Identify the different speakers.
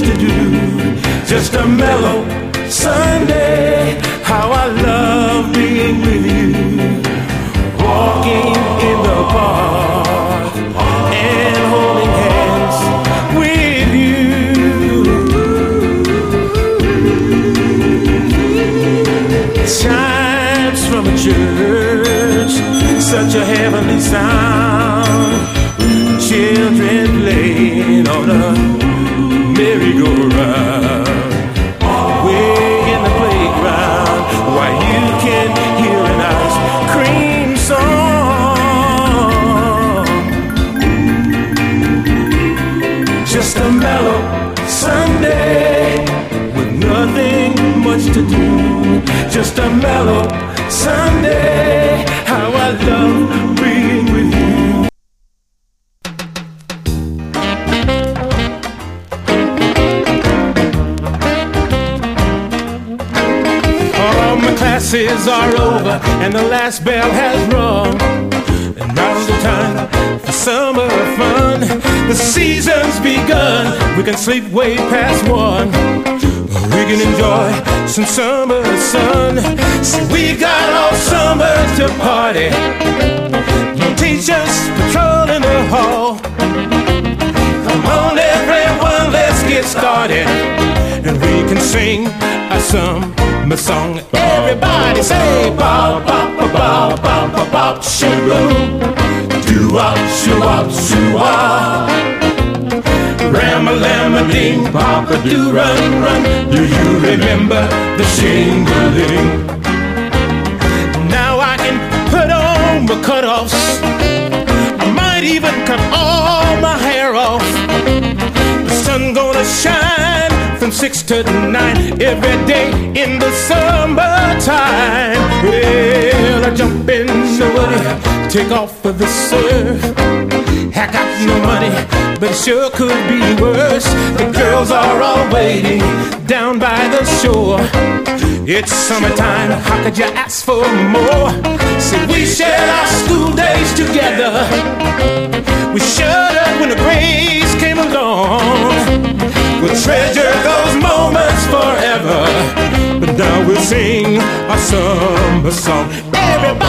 Speaker 1: to do. Just a mellow Sunday. How I love being with you. Walking in the park and holding hands with you. Chimes from a church, such a heavenly sound. Children playing on a merry-go-round. Way in the playground, while you can hear an ice cream song. Just a mellow Sunday with nothing much to do. Just a mellow Sunday. How I love being Classes are over and the last bell has rung. And now's the time for summer fun. The season's begun. We can sleep way past one. We can enjoy some summer sun. See, we got all summer to party. Teachers patrolling the hall. Come on, everyone, let's get started. Sing a summer song. Everybody say, bop, bop, bop, bop, bop, bop, bop, shoo, doo wop, shoo wop, shoo wop. Ram a lam a ding, papa do run run. Do you remember the shingling? Now I can put on my cutoffs. I might even cut all my hair off. The sun gonna shine from six to nine every day in the summertime. Well, I jump in the woody, take off for the surf. I got no money, but it sure could be worse. The girls are all waiting down by the shore. It's summertime, how could you ask for more? See, we shared our school days together. We'll sing our summer song. Everybody.